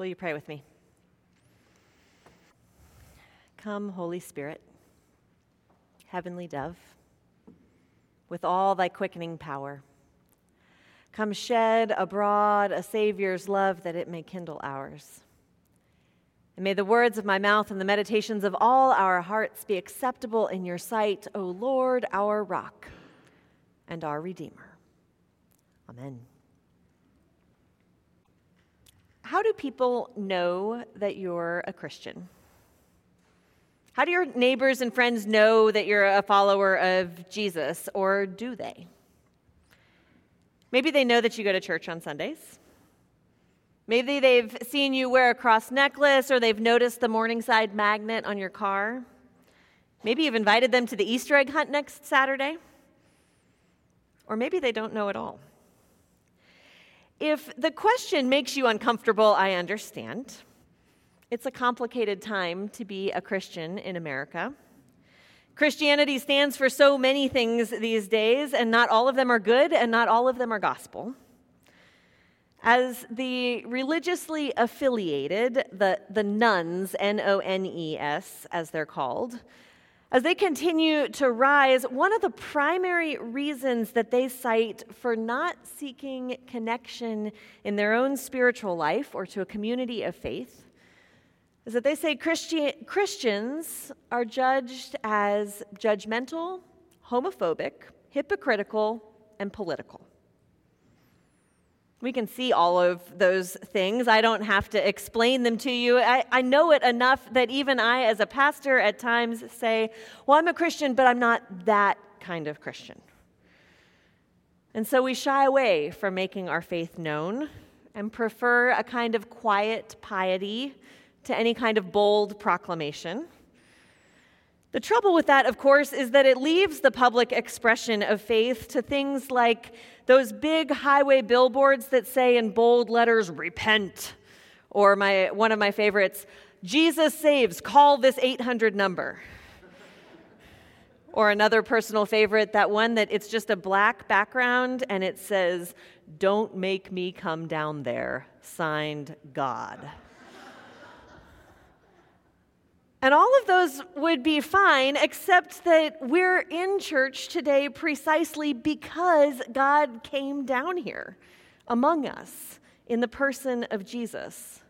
Will you pray with me? Come, Holy Spirit, heavenly dove, with all thy quickening power. Come shed abroad a Savior's love that it may kindle ours. And may the words of my mouth and the meditations of all our hearts be acceptable in your sight, O Lord, our rock and our Redeemer. Amen. How do people know that you're a Christian? How do your neighbors and friends know that you're a follower of Jesus, or do they? Maybe they know that you go to church on Sundays. Maybe they've seen you wear a cross necklace or they've noticed the Morningside magnet on your car. Maybe you've invited them to the Easter egg hunt next Saturday. Or maybe they don't know at all. If the question makes you uncomfortable, I understand. It's a complicated time to be a Christian in America. Christianity stands for so many things these days, and not all of them are good, and not all of them are gospel. As the religiously affiliated, the, the nones, N O N E S, as they're called, as they continue to rise, one of the primary reasons that they cite for not seeking connection in their own spiritual life or to a community of faith is that they say Christi- Christians are judged as judgmental, homophobic, hypocritical, and political. We can see all of those things. I don't have to explain them to you. I, I, know it enough that even I, as a pastor, at times say, Well, I'm a Christian, but I'm not that kind of Christian. And so we shy away from making our faith known and prefer a kind of quiet piety to any kind of bold proclamation. The trouble with that, of course, is that it leaves the public expression of faith to things like those big highway billboards that say in bold letters, repent, or my, one of my favorites, Jesus saves, call this 800 number. or another personal favorite, that one that it's just a black background and it says, Don't make me come down there, signed God. And all of those would be fine, except that we're in church today precisely because God came down here among us in the person of Jesus.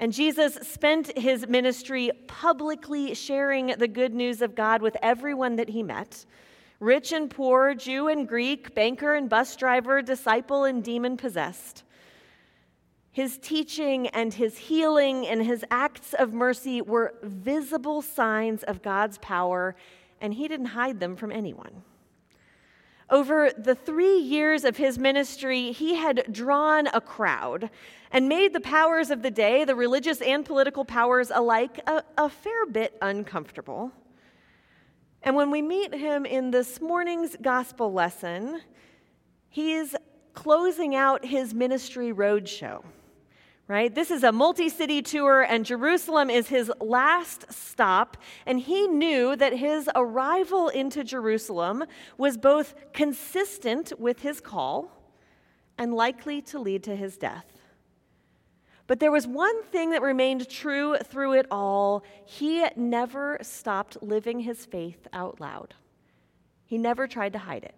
And Jesus spent his ministry publicly sharing the good news of God with everyone that he met rich and poor, Jew and Greek, banker and bus driver, disciple and demon possessed. His teaching and his healing and his acts of mercy were visible signs of God's power, and he didn't hide them from anyone. Over the three years of his ministry, he had drawn a crowd and made the powers of the day, the religious and political powers alike, a, a, fair bit uncomfortable. And when we meet him in this morning's gospel lesson, he's closing out his ministry roadshow right? This is a multi city tour, and Jerusalem is his last stop. And he knew that his arrival into Jerusalem was both consistent with his call and likely to lead to his death. But there was one thing that remained true through it all he never stopped living his faith out loud, he never tried to hide it.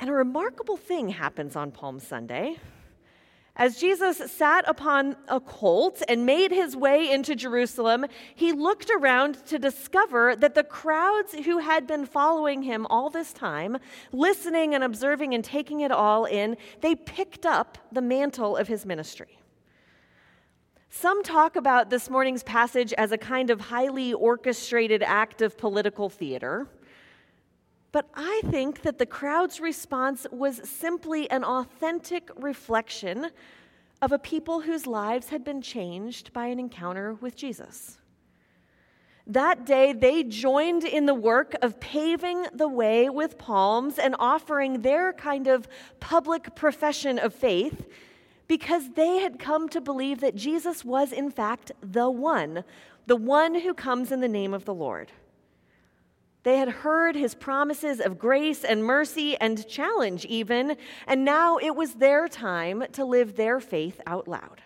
And a remarkable thing happens on Palm Sunday. As Jesus sat upon a colt and made his way into Jerusalem, he looked around to discover that the crowds who had been following him all this time, listening and observing and taking it all in, they picked up the mantle of his ministry. Some talk about this morning's passage as a kind of highly orchestrated act of political theater. But I think that the crowd's response was simply an authentic reflection of a people whose lives had been changed by an encounter with Jesus. That day, they joined in the work of paving the way with palms and offering their kind of public profession of faith because they had come to believe that Jesus was, in fact, the one, the one who comes in the name of the Lord. They had heard his promises of grace and mercy and challenge, even, and now it was their time to live their faith out loud.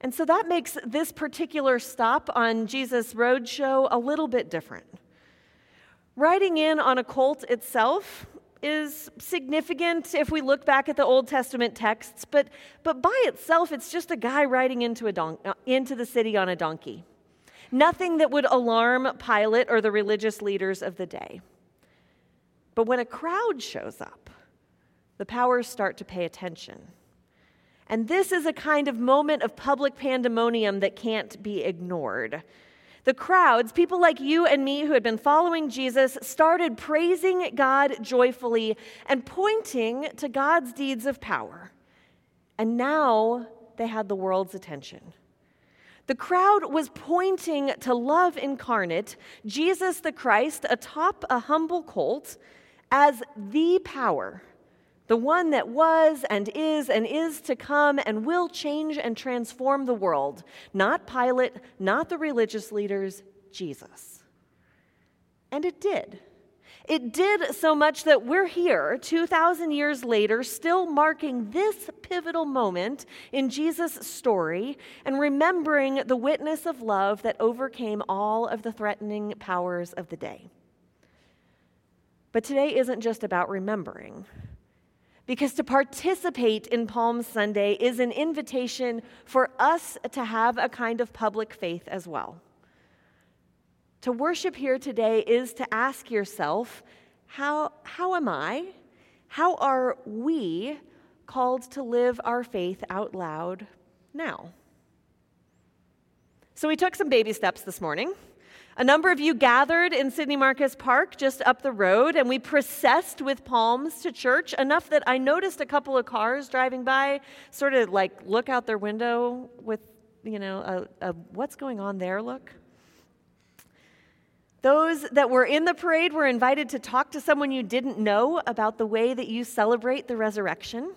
And so that makes this particular stop on Jesus' roadshow a little bit different. Riding in on a colt itself is significant if we look back at the Old Testament texts, but, but by itself, it's just a guy riding into, a don- uh, into the city on a donkey. Nothing that would alarm Pilate or the religious leaders of the day. But when a crowd shows up, the powers start to pay attention. And this is a kind of moment of public pandemonium that can't be ignored. The crowds, people like you and me who had been following Jesus, started praising God joyfully and pointing to God's deeds of power. And now they had the world's attention. The crowd was pointing to love incarnate, Jesus the Christ, atop a humble colt, as the power, the one that was and is and is to come and will change and transform the world. Not Pilate, not the religious leaders, Jesus. And it did. It did so much that we're here 2,000 years later, still marking this pivotal moment in Jesus' story and remembering the witness of love that overcame all of the threatening powers of the day. But today isn't just about remembering. Because to participate in Palm Sunday is an invitation for us to have a kind of public faith as well. To worship here today is to ask yourself how, how am I? How are we called to live our faith out loud now? So, we took some baby steps this morning. A number of you gathered in Sidney Marcus Park just up the road, and we processed with palms to church enough that I noticed a couple of cars driving by sort of like look out their window with, you know, a, a what's going on there look. Those that were in the parade were invited to talk to someone you didn't know about the way that you celebrate the resurrection.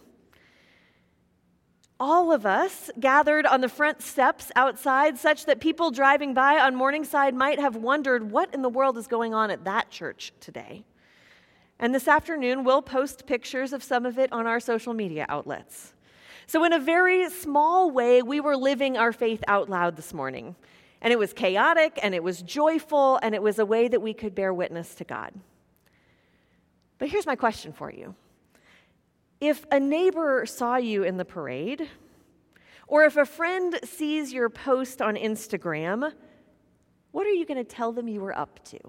All of us gathered on the front steps outside, such that people driving by on Morningside might have wondered what in the world is going on at that church today. And this afternoon, we'll post pictures of some of it on our social media outlets. So, in a very small way, we were living our faith out loud this morning. And it was chaotic and it was joyful and it was a way that we could bear witness to God. But here's my question for you If a neighbor saw you in the parade, or if a friend sees your post on Instagram, what are you going to tell them you were up to?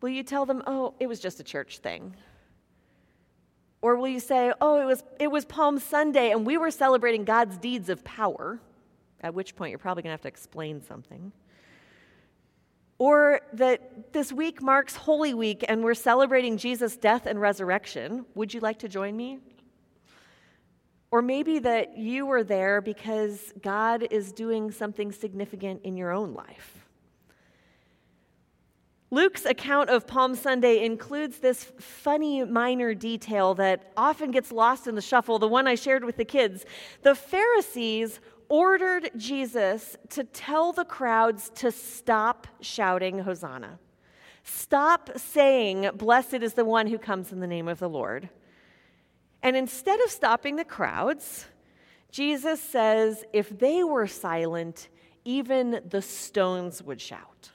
Will you tell them, oh, it was just a church thing? Or will you say, oh, it was, it was Palm Sunday and we were celebrating God's deeds of power? At which point you're probably going to have to explain something. Or that this week marks Holy Week and we're celebrating Jesus' death and resurrection. Would you like to join me? Or maybe that you were there because God is doing something significant in your own life. Luke's account of Palm Sunday includes this funny minor detail that often gets lost in the shuffle, the one I shared with the kids. The Pharisees ordered Jesus to tell the crowds to stop shouting, Hosanna. Stop saying, Blessed is the one who comes in the name of the Lord. And instead of stopping the crowds, Jesus says, if they were silent, even the stones would shout.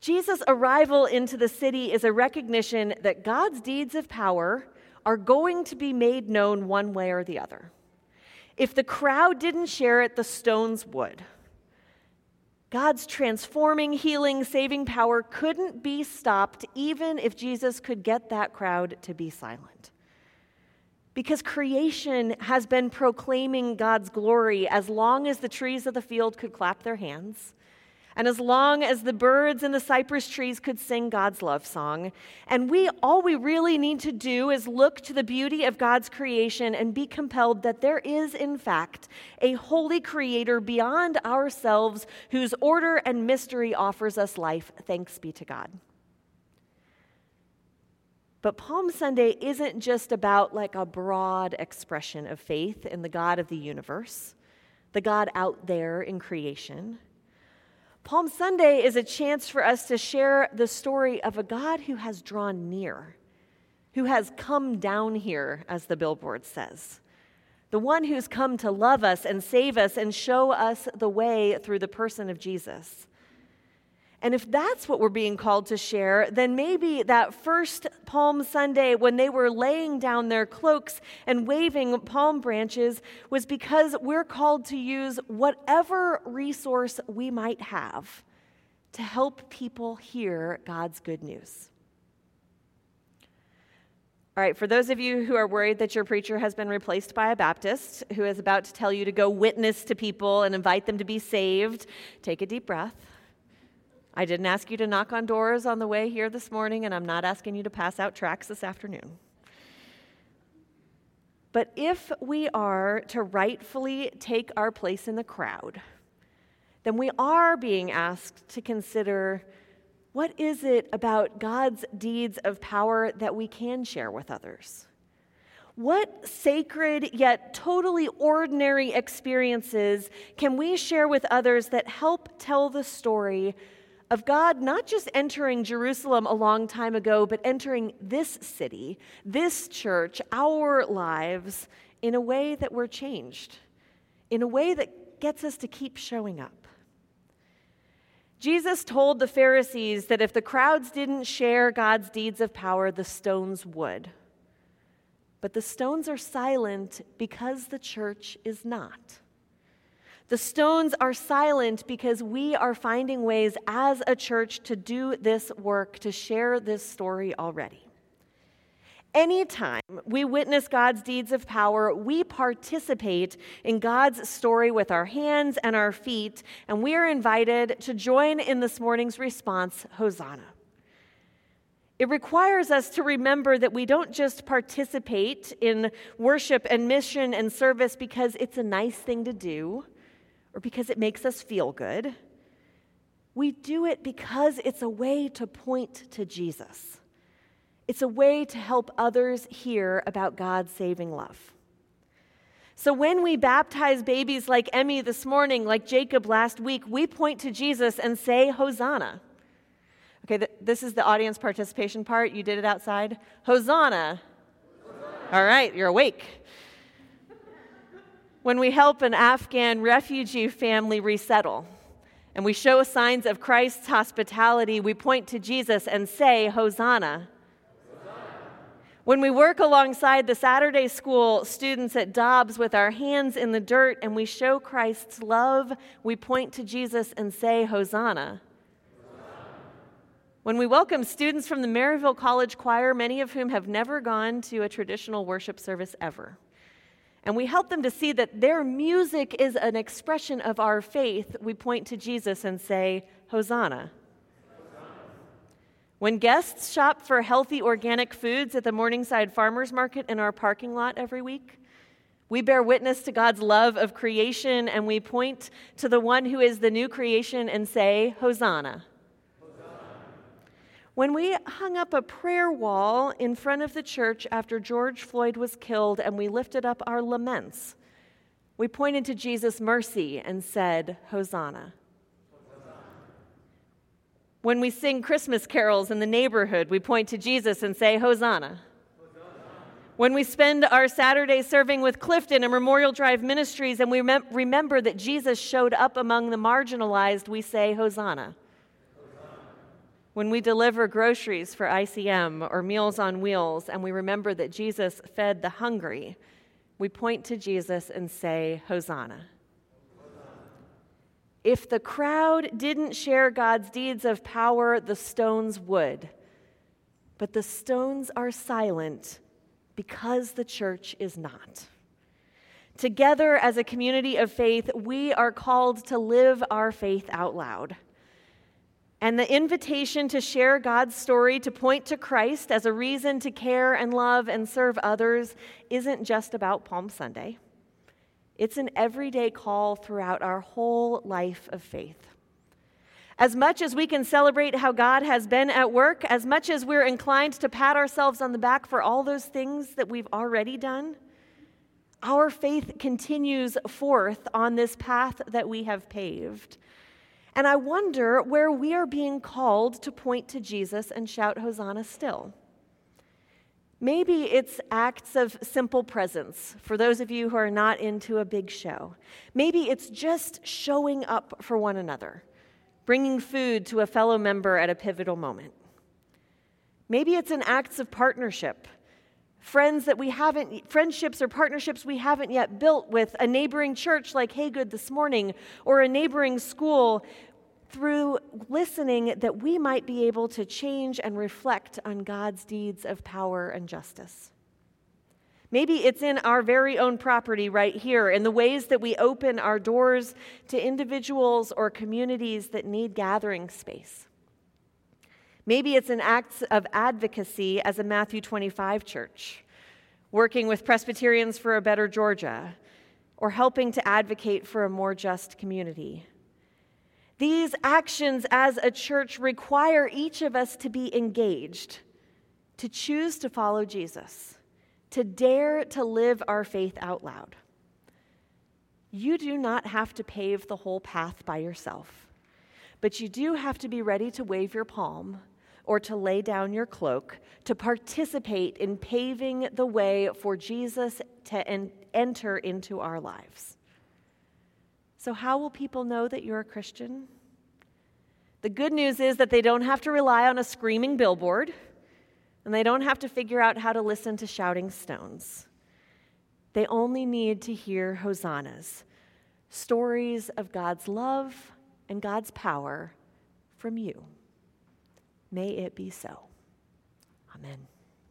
Jesus' arrival into the city is a recognition that God's deeds of power are going to be made known one way or the other. If the crowd didn't share it, the stones would. God's transforming, healing, saving power couldn't be stopped even if Jesus could get that crowd to be silent. Because creation has been proclaiming God's glory as long as the trees of the field could clap their hands and as long as the birds and the cypress trees could sing God's love song. And we all we really need to do is look to the beauty of God's creation and be compelled that there is in fact a holy creator beyond ourselves whose order and mystery offers us life. Thanks be to God. But Palm Sunday isn't just about like a broad expression of faith in the God of the universe, the God out there in creation. Palm Sunday is a chance for us to share the story of a God who has drawn near, who has come down here, as the billboard says. The one who's come to love us and save us and show us the way through the person of Jesus. And if that's what we're being called to share, then maybe that first Palm Sunday when they were laying down their cloaks and waving palm branches was because we're called to use whatever resource we might have to help people hear God's good news. All right, for those of you who are worried that your preacher has been replaced by a Baptist who is about to tell you to go witness to people and invite them to be saved, take a deep breath. I didn't ask you to knock on doors on the way here this morning, and I'm not asking you to pass out tracts this afternoon. But if we are to rightfully take our place in the crowd, then we are being asked to consider what is it about God's deeds of power that we can share with others? What sacred yet totally ordinary experiences can we share with others that help tell the story of God not just entering Jerusalem a long time ago, but entering this city, this church, our lives in a way that we're changed, in a way that gets us to keep showing up. Jesus told the Pharisees that if the crowds didn't share God's deeds of power, the stones would. But the stones are silent because the church is not. The stones are silent because we are finding ways as a church to do this work, to share this story already. Anytime we witness God's deeds of power, we participate in God's story with our hands and our feet, and we are invited to join in this morning's response, Hosanna. It requires us to remember that we don't just participate in worship and mission and service because it's a nice thing to do or because it makes us feel good. We do it because it's a way to point to Jesus. It's a way to help others hear about God's saving love. So when we baptize babies like Emmy this morning, like Jacob last week, we point to Jesus and say, Hosanna. Okay, th- this is the audience participation part. You did it outside. Hosanna. Hosanna. All right, you're awake when we help an Afghan refugee family resettle and we show signs of Christ's hospitality, we point to Jesus and say, Hosanna. When we work alongside the Saturday school students at Dobbs with our hands in the dirt and we show Christ's love, we point to Jesus and say, Hosanna. When we welcome students from the Maryville College Choir, many of whom have never gone to a traditional worship service ever, and we help them to see that their music is an expression of our faith, we point to Jesus and say, Hosanna. When guests shop for healthy organic foods at the Morningside Farmers Market in our parking lot every week, we bear witness to God's love of creation and we point to the one who is the new creation and say, Hosanna. When we hung up a prayer wall in front of the church after George Floyd was killed and we lifted up our laments, we pointed to Jesus' mercy and said, Hosanna. When we sing Christmas carols in the neighborhood, we point to Jesus and say, Hosanna. When we spend our Saturday serving with Clifton and Memorial Drive Ministries and we mem- remember that Jesus showed up among the marginalized, we say, Hosanna. When we deliver groceries for ICM or Meals on Wheels and we remember that Jesus fed the hungry, we point to Jesus and say, Hosanna. If the crowd didn't share God's deeds of power, the stones would. But the stones are silent because the church is not. Together as a community of faith, we are called to live our faith out loud. And the invitation to share God's story, to point to Christ as a reason to care and love and serve others, isn't just about Palm Sunday. It's an everyday call throughout our whole life of faith. As much as we can celebrate how God has been at work, as much as we're inclined to pat ourselves on the back for all those things that we've already done, our faith continues forth on this path that we have paved. And I wonder where we are being called to point to Jesus and shout Hosanna still. Maybe it's acts of simple presence for those of you who are not into a big show. Maybe it's just showing up for one another, bringing food to a fellow member at a pivotal moment. Maybe it's in acts of partnership, friends that we haven't, friendships or partnerships we haven't yet built with a neighboring church like Haygood this morning or a neighboring school through listening that we might be able to change and reflect on God's deeds of power and justice. Maybe it's in our very own property right here, in the ways that we open our doors to individuals or communities that need gathering space. Maybe it's an act of advocacy as a Matthew 25 church, working with Presbyterians for a Better Georgia, or helping to advocate for a more just community. These actions as a church require each of us to be engaged, to choose to follow Jesus, to dare to live our faith out loud. You do not have to pave the whole path by yourself, but you do have to be ready to wave your palm or to lay down your cloak, to participate in paving the way for Jesus to en- enter into our lives. So, how will people know that you're a Christian? The good news is that they don't have to rely on a screaming billboard, and they don't have to figure out how to listen to shouting stones. They only need to hear hosannas, stories of God's love and God's power from you. May it be so. Amen.